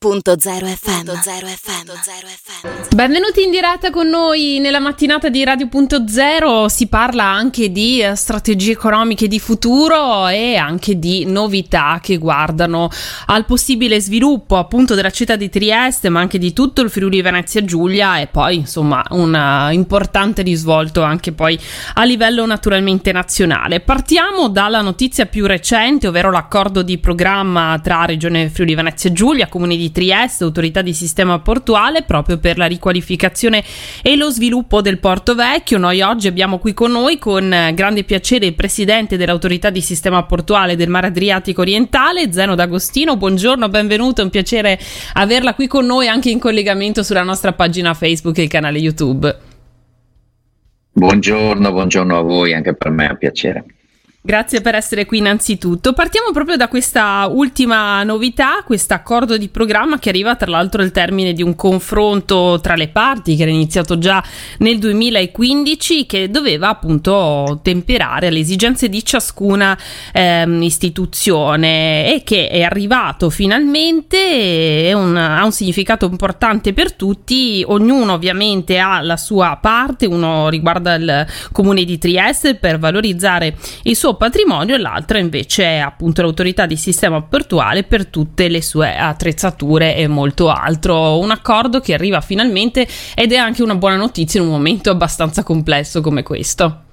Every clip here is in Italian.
Radio.0 FM. FM. Benvenuti in diretta con noi nella mattinata di Radio.0. Si parla anche di eh, strategie economiche di futuro e anche di novità che guardano al possibile sviluppo appunto della città di Trieste, ma anche di tutto il Friuli Venezia Giulia e poi insomma un uh, importante risvolto anche poi a livello naturalmente nazionale. Partiamo dalla notizia più recente, ovvero l'accordo di programma tra Regione Friuli Venezia Giulia, Comune di Trieste, autorità di sistema portuale, proprio per la riqualificazione e lo sviluppo del Porto Vecchio. Noi oggi abbiamo qui con noi, con grande piacere, il presidente dell'autorità di sistema portuale del Mare Adriatico Orientale, Zeno D'Agostino. Buongiorno, benvenuto, è un piacere averla qui con noi anche in collegamento sulla nostra pagina Facebook e il canale YouTube. Buongiorno, buongiorno a voi, anche per me è un piacere. Grazie per essere qui innanzitutto. Partiamo proprio da questa ultima novità, questo accordo di programma che arriva tra l'altro al termine di un confronto tra le parti che era iniziato già nel 2015 che doveva appunto temperare alle esigenze di ciascuna ehm, istituzione e che è arrivato finalmente, un, ha un significato importante per tutti, ognuno ovviamente ha la sua parte, uno riguarda il comune di Trieste per valorizzare il suo patrimonio e l'altra invece è appunto l'autorità di sistema portuale per tutte le sue attrezzature e molto altro. Un accordo che arriva finalmente ed è anche una buona notizia in un momento abbastanza complesso come questo.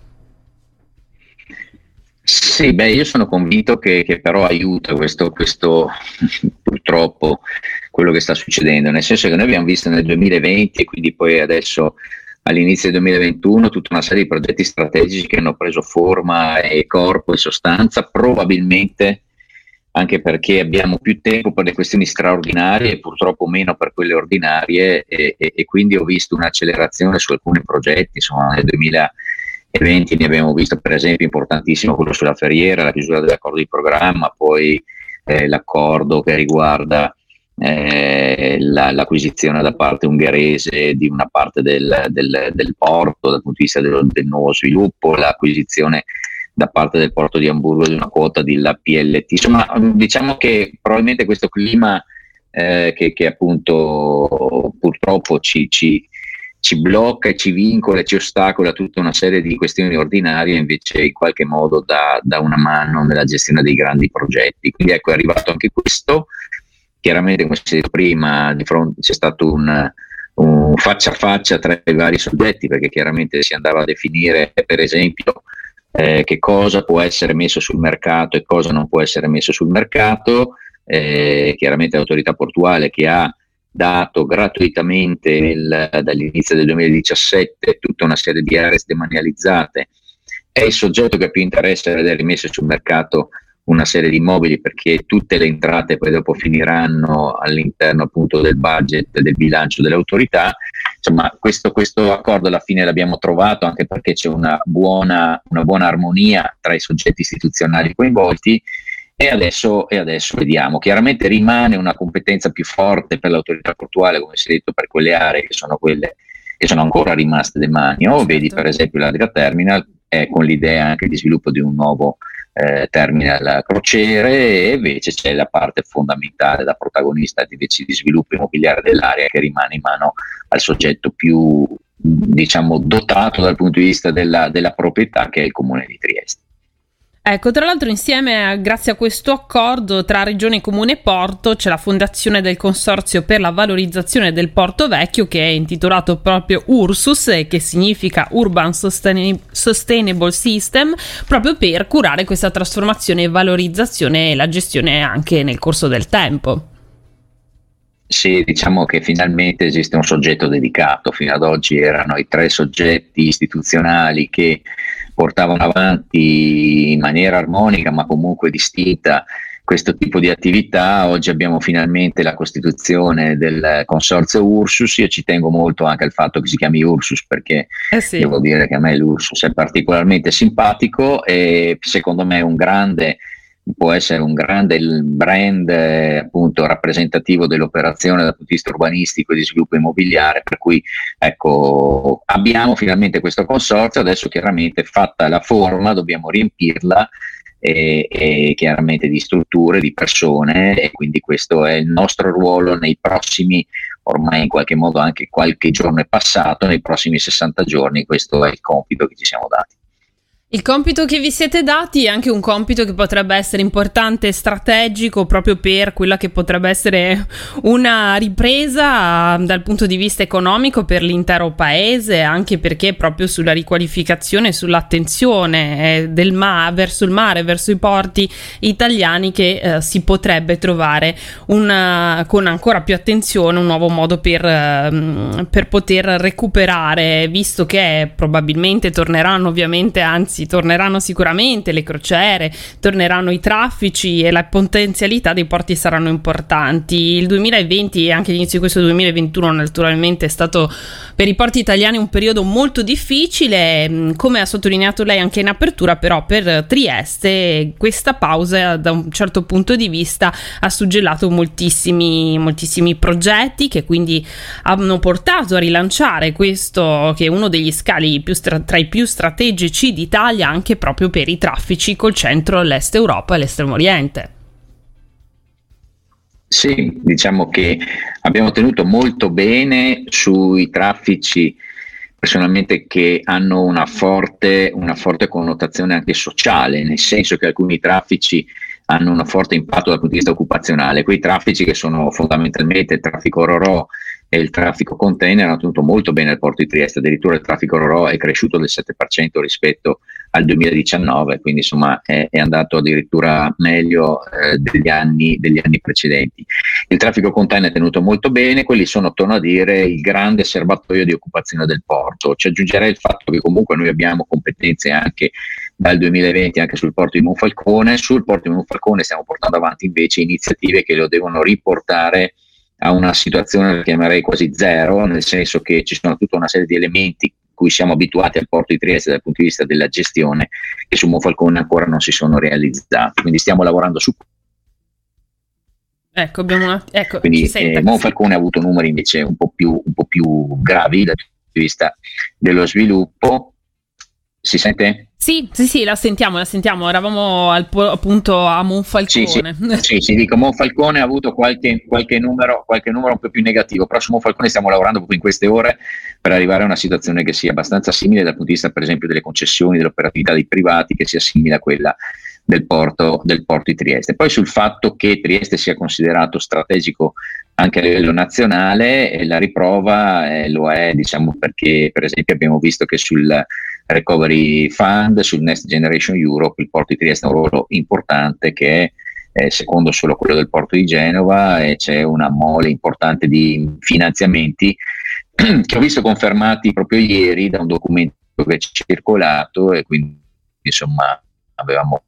Sì, beh, io sono convinto che, che però aiuta questo, questo, purtroppo quello che sta succedendo, nel senso che noi abbiamo visto nel 2020 e quindi poi adesso all'inizio del 2021 tutta una serie di progetti strategici che hanno preso forma e corpo e sostanza, probabilmente anche perché abbiamo più tempo per le questioni straordinarie e purtroppo meno per quelle ordinarie e, e, e quindi ho visto un'accelerazione su alcuni progetti, insomma nel 2020 ne abbiamo visto per esempio importantissimo quello sulla ferriera, la chiusura dell'accordo di programma, poi eh, l'accordo che riguarda eh, la, l'acquisizione da parte ungherese di una parte del, del, del porto dal punto di vista del, del, nuovo sviluppo, l'acquisizione da parte del porto di Hamburgo di una quota della PLT. Insomma, diciamo che probabilmente questo clima eh, che, che, appunto purtroppo ci, ci, ci blocca ci vincola e ci ostacola tutta una serie di questioni ordinarie, invece in qualche modo dà, dà una mano nella gestione dei grandi progetti. Quindi ecco, è arrivato anche questo chiaramente come si detto prima fronte c'è stato un, un faccia a faccia tra i vari soggetti perché chiaramente si andava a definire per esempio eh, che cosa può essere messo sul mercato e cosa non può essere messo sul mercato. Eh, chiaramente l'autorità portuale che ha dato gratuitamente nel, dall'inizio del 2017 tutta una serie di aree demanializzate è il soggetto che ha più interesse a vedere rimesse sul mercato una serie di immobili perché tutte le entrate poi dopo finiranno all'interno appunto del budget del bilancio dell'autorità. Insomma, questo, questo accordo alla fine l'abbiamo trovato anche perché c'è una buona, una buona armonia tra i soggetti istituzionali coinvolti e adesso, e adesso, vediamo. Chiaramente rimane una competenza più forte per l'autorità portuale, come si è detto, per quelle aree che sono quelle che sono ancora rimaste demanio. Certo. Vedi per esempio l'Adria Terminal, eh, con l'idea anche di sviluppo di un nuovo eh, terminal crociere e invece c'è la parte fondamentale da protagonista di, di sviluppo immobiliare dell'area che rimane in mano al soggetto più diciamo dotato dal punto di vista della, della proprietà che è il comune di Trieste. Ecco, tra l'altro insieme, grazie a questo accordo tra Regione, Comune e Porto, c'è la fondazione del Consorzio per la valorizzazione del Porto Vecchio che è intitolato proprio Ursus, che significa Urban Sustainable System, proprio per curare questa trasformazione e valorizzazione e la gestione anche nel corso del tempo. Sì, diciamo che finalmente esiste un soggetto dedicato. Fino ad oggi erano i tre soggetti istituzionali che portavano avanti in maniera armonica ma comunque distinta questo tipo di attività. Oggi abbiamo finalmente la costituzione del consorzio Ursus. Io ci tengo molto anche al fatto che si chiami Ursus perché eh sì. devo dire che a me l'Ursus è particolarmente simpatico e secondo me è un grande può essere un grande brand appunto rappresentativo dell'operazione dal punto di vista urbanistico e di sviluppo immobiliare, per cui ecco, abbiamo finalmente questo consorzio, adesso chiaramente fatta la forma dobbiamo riempirla e, e, chiaramente di strutture, di persone e quindi questo è il nostro ruolo nei prossimi, ormai in qualche modo anche qualche giorno è passato, nei prossimi 60 giorni questo è il compito che ci siamo dati. Il compito che vi siete dati è anche un compito che potrebbe essere importante e strategico proprio per quella che potrebbe essere una ripresa dal punto di vista economico per l'intero paese, anche perché proprio sulla riqualificazione, sull'attenzione eh, del ma- verso il mare, verso i porti italiani che eh, si potrebbe trovare una, con ancora più attenzione un nuovo modo per, eh, per poter recuperare, visto che probabilmente torneranno ovviamente, anzi torneranno sicuramente le crociere, torneranno i traffici e la potenzialità dei porti saranno importanti. Il 2020 e anche l'inizio di questo 2021 naturalmente è stato per i porti italiani un periodo molto difficile, mm, come ha sottolineato lei anche in apertura, però per Trieste questa pausa da un certo punto di vista ha suggellato moltissimi, moltissimi progetti che quindi hanno portato a rilanciare questo che è uno degli scali stra- tra i più strategici d'Italia Italia anche proprio per i traffici col centro, l'est Europa e l'estremo oriente. Sì, diciamo che abbiamo tenuto molto bene sui traffici personalmente che hanno una forte, una forte connotazione anche sociale, nel senso che alcuni traffici hanno un forte impatto dal punto di vista occupazionale. Quei traffici che sono fondamentalmente il traffico RORO e il traffico container hanno tenuto molto bene il porto di Trieste, addirittura il traffico RORO è cresciuto del 7% rispetto al 2019, quindi insomma è, è andato addirittura meglio eh, degli, anni, degli, anni, precedenti. Il traffico container è tenuto molto bene, quelli sono, torno a dire, il grande serbatoio di occupazione del porto. Ci aggiungerei il fatto che comunque noi abbiamo competenze anche dal 2020 anche sul porto di Monfalcone, sul porto di Monfalcone stiamo portando avanti invece iniziative che lo devono riportare a una situazione che chiamerei quasi zero, nel senso che ci sono tutta una serie di elementi cui siamo abituati al porto di Trieste dal punto di vista della gestione che su Monfalcone ancora non si sono realizzati. Quindi stiamo lavorando su Ecco, abbiamo una... ecco, Quindi eh, Monfalcone ha avuto numeri invece un po' più, un po più gravi dal punto di vista dello sviluppo. Si sente? Sì, sì, sì, la sentiamo, la sentiamo. Eravamo al, appunto a Monfalcone. Sì, sì, sì, sì, dico, Monfalcone ha avuto qualche, qualche, numero, qualche numero un po' più negativo, però su Monfalcone stiamo lavorando proprio in queste ore per arrivare a una situazione che sia abbastanza simile dal punto di vista, per esempio, delle concessioni, dell'operatività dei privati, che sia simile a quella del porto, del porto di Trieste. Poi sul fatto che Trieste sia considerato strategico anche a livello nazionale, la riprova eh, lo è, diciamo, perché per esempio abbiamo visto che sul Recovery Fund, sul Next Generation Europe, il porto di Trieste ha un ruolo importante che è secondo solo quello del porto di Genova e c'è una mole importante di finanziamenti che ho visto confermati proprio ieri da un documento che è circolato e quindi insomma avevamo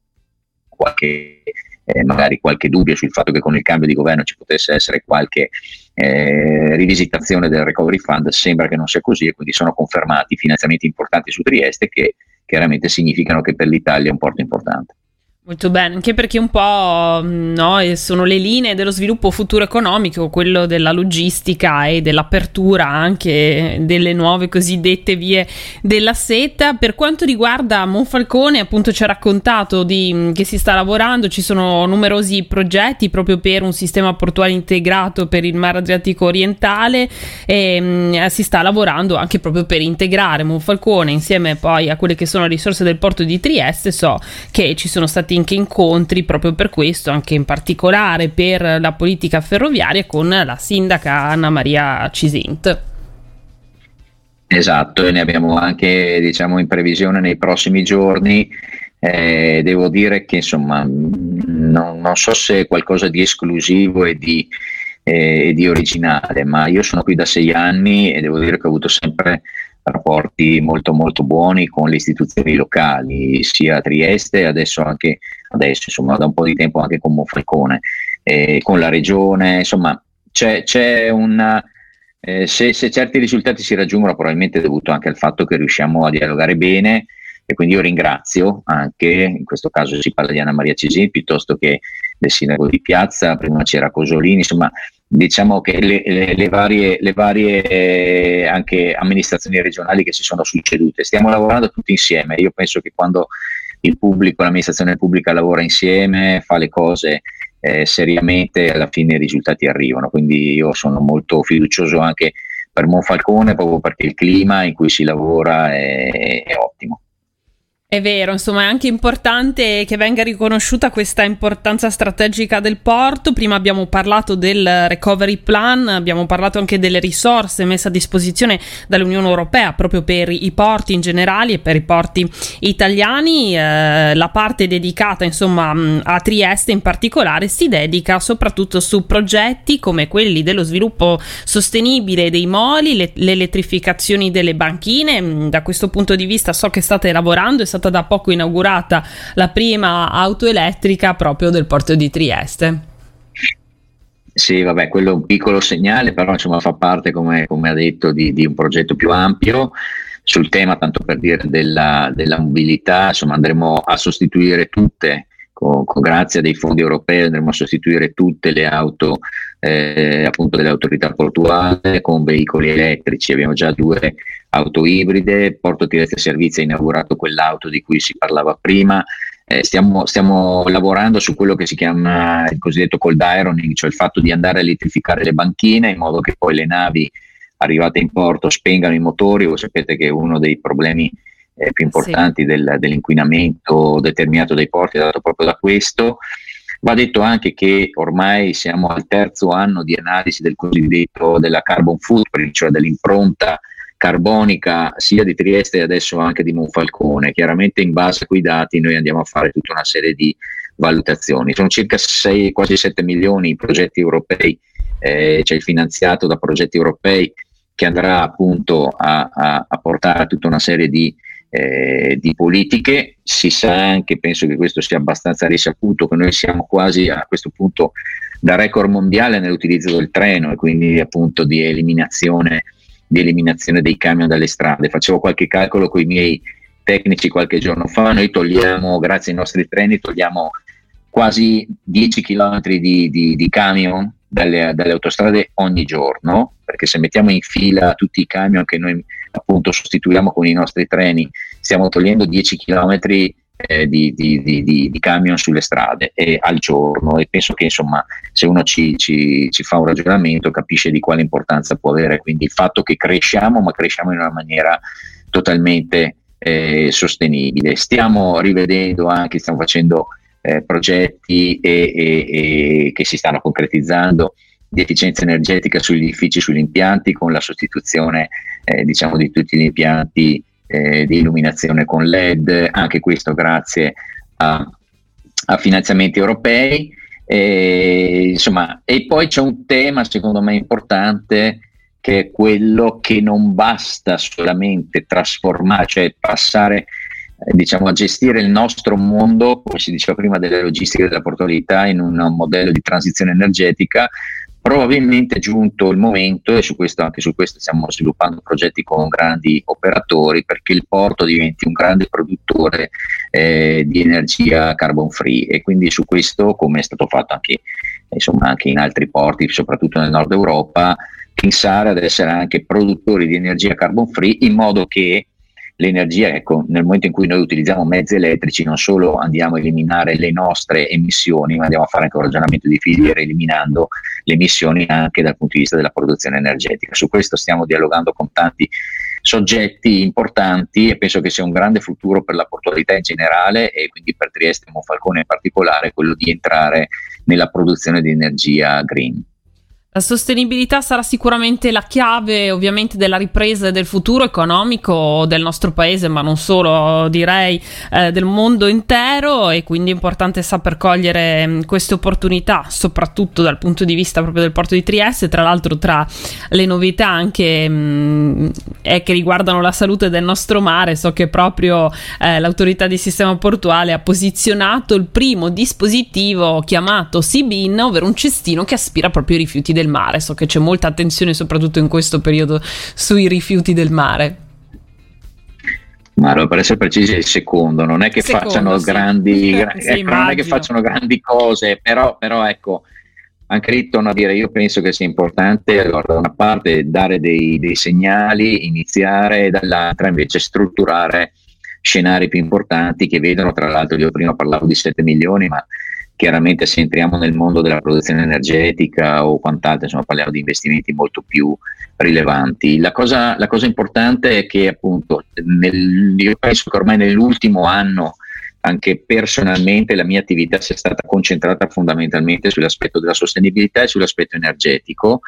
qualche eh, magari qualche dubbio sul fatto che con il cambio di governo ci potesse essere qualche eh, rivisitazione del recovery fund, sembra che non sia così e quindi sono confermati finanziamenti importanti su Trieste che chiaramente significano che per l'Italia è un porto importante. Molto bene, anche perché un po' mm, no, sono le linee dello sviluppo futuro economico, quello della logistica e dell'apertura anche delle nuove cosiddette vie della seta. Per quanto riguarda Monfalcone, appunto ci ha raccontato di, mm, che si sta lavorando, ci sono numerosi progetti proprio per un sistema portuale integrato per il Mar Adriatico orientale e mh, mm, si sta lavorando anche proprio per integrare Monfalcone insieme poi a quelle che sono le risorse del porto di Trieste. So che ci sono stati anche incontri proprio per questo, anche in particolare per la politica ferroviaria con la sindaca Anna Maria Cisint. Esatto, e ne abbiamo anche diciamo in previsione nei prossimi giorni. Eh, devo dire che insomma non, non, so se è qualcosa di esclusivo e di, eh, di originale, ma io sono qui da sei anni e devo dire che ho avuto sempre rapporti molto molto buoni con le istituzioni locali, sia a Trieste, adesso anche adesso, insomma, da un po' di tempo anche con Monfalcone, eh, con la regione, insomma, c'è, c'è una eh, se, se, certi risultati si raggiungono, probabilmente è dovuto anche al fatto che riusciamo a dialogare bene e quindi io ringrazio anche, in questo caso si parla di Anna Maria Cesini piuttosto che del sindaco di Piazza, prima c'era Cosolini, insomma diciamo che le, le, le varie, le varie eh, amministrazioni regionali che si sono succedute, stiamo lavorando tutti insieme, io penso che quando il pubblico, l'amministrazione pubblica lavora insieme, fa le cose eh, seriamente alla fine i risultati arrivano. Quindi io sono molto fiducioso anche per Monfalcone proprio perché il clima in cui si lavora è, è ottimo. È vero, insomma, è anche importante che venga riconosciuta questa importanza strategica del porto. Prima abbiamo parlato del recovery plan, abbiamo parlato anche delle risorse messe a disposizione dall'Unione Europea proprio per i porti in generale e per i porti italiani. Eh, la parte dedicata, insomma, a Trieste in particolare si dedica soprattutto su progetti come quelli dello sviluppo sostenibile dei moli, le, le delle banchine. Da questo punto di vista so che state lavorando e stata da poco inaugurata la prima auto elettrica proprio del porto di Trieste. Sì, vabbè, quello è un piccolo segnale, però insomma fa parte, come, come ha detto, di, di, un progetto più ampio. Sul tema, tanto per dire, della, della mobilità, insomma andremo a sostituire tutte, con, con, grazie a dei fondi europei, andremo a sostituire tutte le auto eh, appunto delle autorità portuali con veicoli elettrici. Abbiamo già due auto ibride, Porto Tirezia Servizi ha inaugurato quell'auto di cui si parlava prima, eh, stiamo, stiamo, lavorando su quello che si chiama il cosiddetto cold ironing, cioè il fatto di andare a elettrificare le banchine in modo che poi le navi arrivate in porto spengano i motori, voi sapete che uno dei problemi eh, più importanti sì. del, dell'inquinamento determinato dai porti è dato proprio da questo. Va detto anche che ormai siamo al terzo anno di analisi del cosiddetto della carbon footprint, cioè dell'impronta carbonica sia di Trieste e adesso anche di Monfalcone. Chiaramente in base a quei dati noi andiamo a fare tutta una serie di valutazioni. Sono circa 6, quasi 7 milioni i progetti europei, eh, cioè finanziato da progetti europei che andrà appunto a, a, a portare tutta una serie di, eh, di, politiche. Si sa anche, penso che questo sia abbastanza risaputo, che noi siamo quasi a questo punto da record mondiale nell'utilizzo del treno e quindi appunto di eliminazione di eliminazione dei camion dalle strade. Facevo qualche calcolo con i miei tecnici qualche giorno fa, noi togliamo, grazie ai nostri treni, togliamo quasi 10 km di, di, di camion dalle, dalle, autostrade ogni giorno, perché se mettiamo in fila tutti i camion che noi appunto sostituiamo con i nostri treni, stiamo togliendo 10 km eh, di, di, di, di, camion sulle strade eh, al giorno. E penso che insomma se uno ci, ci, ci, fa un ragionamento capisce di quale importanza può avere. Quindi il fatto che cresciamo ma cresciamo in una maniera totalmente eh, sostenibile. Stiamo rivedendo anche stiamo facendo eh, progetti e, e, e che si stanno concretizzando di efficienza energetica sugli edifici, sugli impianti, con la sostituzione eh, diciamo, di tutti gli impianti eh, di illuminazione con LED, anche questo grazie a, a finanziamenti europei. E, insomma, e poi c'è un tema secondo me importante che è quello che non basta solamente trasformare, cioè passare eh, diciamo, a gestire il nostro mondo, come si diceva prima, delle logistiche e della portualità in un modello di transizione energetica, Probabilmente è giunto il momento, e su questo, anche su questo stiamo sviluppando progetti con grandi operatori, perché il porto diventi un grande produttore eh, di energia carbon free. E quindi su questo, come è stato fatto anche, insomma, anche in altri porti, soprattutto nel nord Europa, pensare ad essere anche produttori di energia carbon free in modo che l'energia, ecco, nel momento in cui noi utilizziamo mezzi elettrici non solo andiamo a eliminare le nostre emissioni, ma andiamo a fare anche un ragionamento di filiera eliminando le emissioni anche dal punto di vista della produzione energetica. Su questo stiamo dialogando con tanti soggetti importanti e penso che sia un grande futuro per la portualità in generale e quindi per Trieste e Monfalcone in particolare quello di entrare nella produzione di energia green. La sostenibilità sarà sicuramente la chiave ovviamente della ripresa del futuro economico del nostro paese, ma non solo, direi eh, del mondo intero. E quindi è importante saper cogliere mh, queste opportunità, soprattutto dal punto di vista proprio del porto di Trieste, tra l'altro tra le novità anche mh, è che riguardano la salute del nostro mare, so che proprio eh, l'autorità di sistema portuale ha posizionato il primo dispositivo chiamato Sibin, ovvero un cestino che aspira proprio i rifiuti del mare. So che c'è molta attenzione, soprattutto in questo periodo, sui rifiuti del mare. Ma allora, per essere precisi, è il secondo, non è che, secondo, facciano, sì. grandi, sì, ecco, non è che facciano grandi cose, però, però ecco, anche lì torno a dire, io penso che sia importante, allora, da una parte dare dei, dei segnali, iniziare, e dall'altra invece strutturare scenari più importanti che vedono, tra l'altro io prima parlavo di 7 milioni, ma chiaramente se entriamo nel mondo della produzione energetica o quant'altro, insomma parliamo di investimenti molto più rilevanti. La cosa, la cosa importante è che appunto nel, io penso che ormai nell'ultimo anno anche personalmente la mia attività sia stata concentrata fondamentalmente sull'aspetto della sostenibilità e sull'aspetto energetico.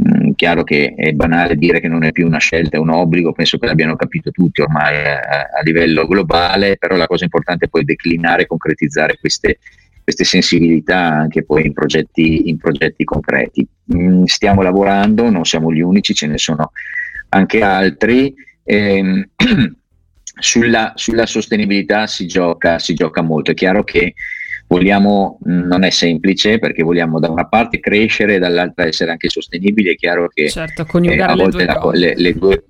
Mm, chiaro che è banale dire che non è più una scelta, è un obbligo, penso che l'abbiano capito tutti ormai a, a livello globale, però la cosa importante è poi declinare e concretizzare queste, queste sensibilità anche poi in progetti, in progetti concreti. Mm, stiamo lavorando, non siamo gli unici, ce ne sono anche altri. Ehm, sulla, sulla, sostenibilità si gioca, si gioca molto. È chiaro che vogliamo, mm, non è semplice perché vogliamo da una parte crescere e dall'altra essere anche sostenibili. È chiaro che certo, eh, a volte la, le, le due,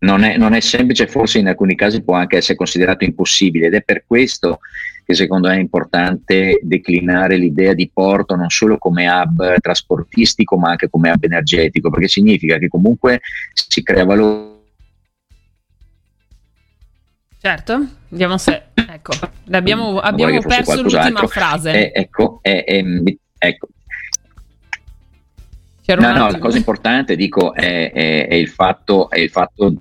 non è, non è, semplice, forse in alcuni casi può anche essere considerato impossibile ed è per questo che secondo me è importante declinare l'idea di porto non solo come hub trasportistico ma anche come hub energetico, perché significa che comunque si crea valore Certo, vediamo se... Ecco, abbiamo, abbiamo perso l'ultima frase. Eh, ecco, eh, eh, ecco. No, no, la cosa importante, dico, è, è, è, il fatto, è il fatto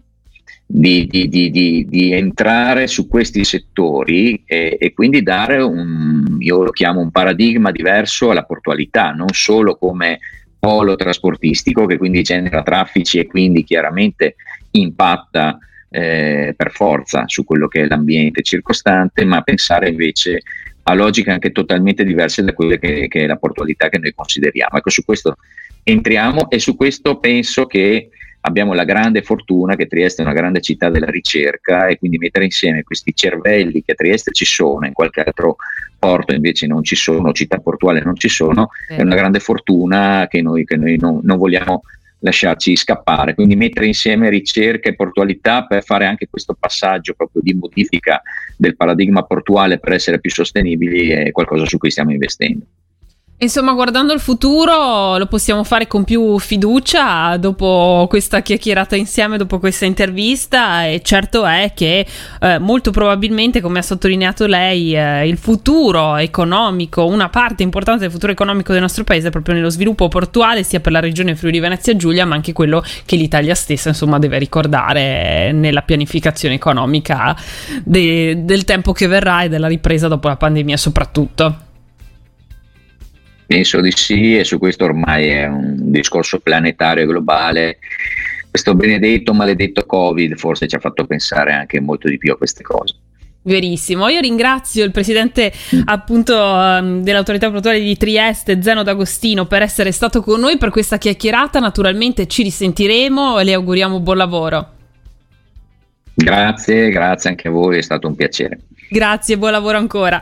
di, di, di, di, entrare su questi settori e, e, quindi dare un, io lo chiamo un paradigma diverso alla portualità, non solo come polo trasportistico che quindi genera traffici e quindi chiaramente impatta eh, per forza su quello che è l'ambiente circostante, ma pensare invece a logiche anche totalmente diverse da quelle che, che è la portualità che noi consideriamo. Ecco, su questo entriamo e su questo penso che abbiamo la grande fortuna che Trieste è una grande città della ricerca e quindi mettere insieme questi cervelli che a Trieste ci sono, in qualche altro porto invece non ci sono, città portuale non ci sono, eh. è una grande fortuna che noi, che noi non, non vogliamo lasciarci scappare, quindi mettere insieme ricerca e portualità per fare anche questo passaggio proprio di modifica del paradigma portuale per essere più sostenibili è qualcosa su cui stiamo investendo. Insomma, guardando il futuro lo possiamo fare con più fiducia dopo questa chiacchierata insieme, dopo questa intervista e certo è che eh, molto probabilmente, come ha sottolineato lei, eh, il futuro economico, una parte importante del futuro economico del nostro paese è proprio nello sviluppo portuale, sia per la regione Friuli Venezia Giulia, ma anche quello che l'Italia stessa insomma deve ricordare nella pianificazione economica de- del tempo che verrà e della ripresa dopo la pandemia soprattutto. Penso di sì e su questo ormai è un discorso planetario e globale. Questo benedetto, maledetto Covid forse ci ha fatto pensare anche molto di più a queste cose. Verissimo, io ringrazio il presidente mm. appunto um, dell'autorità portuale di Trieste, Zeno D'Agostino, per essere stato con noi per questa chiacchierata. Naturalmente ci risentiremo e le auguriamo buon lavoro. Grazie, grazie anche a voi, è stato un piacere. Grazie, buon lavoro ancora.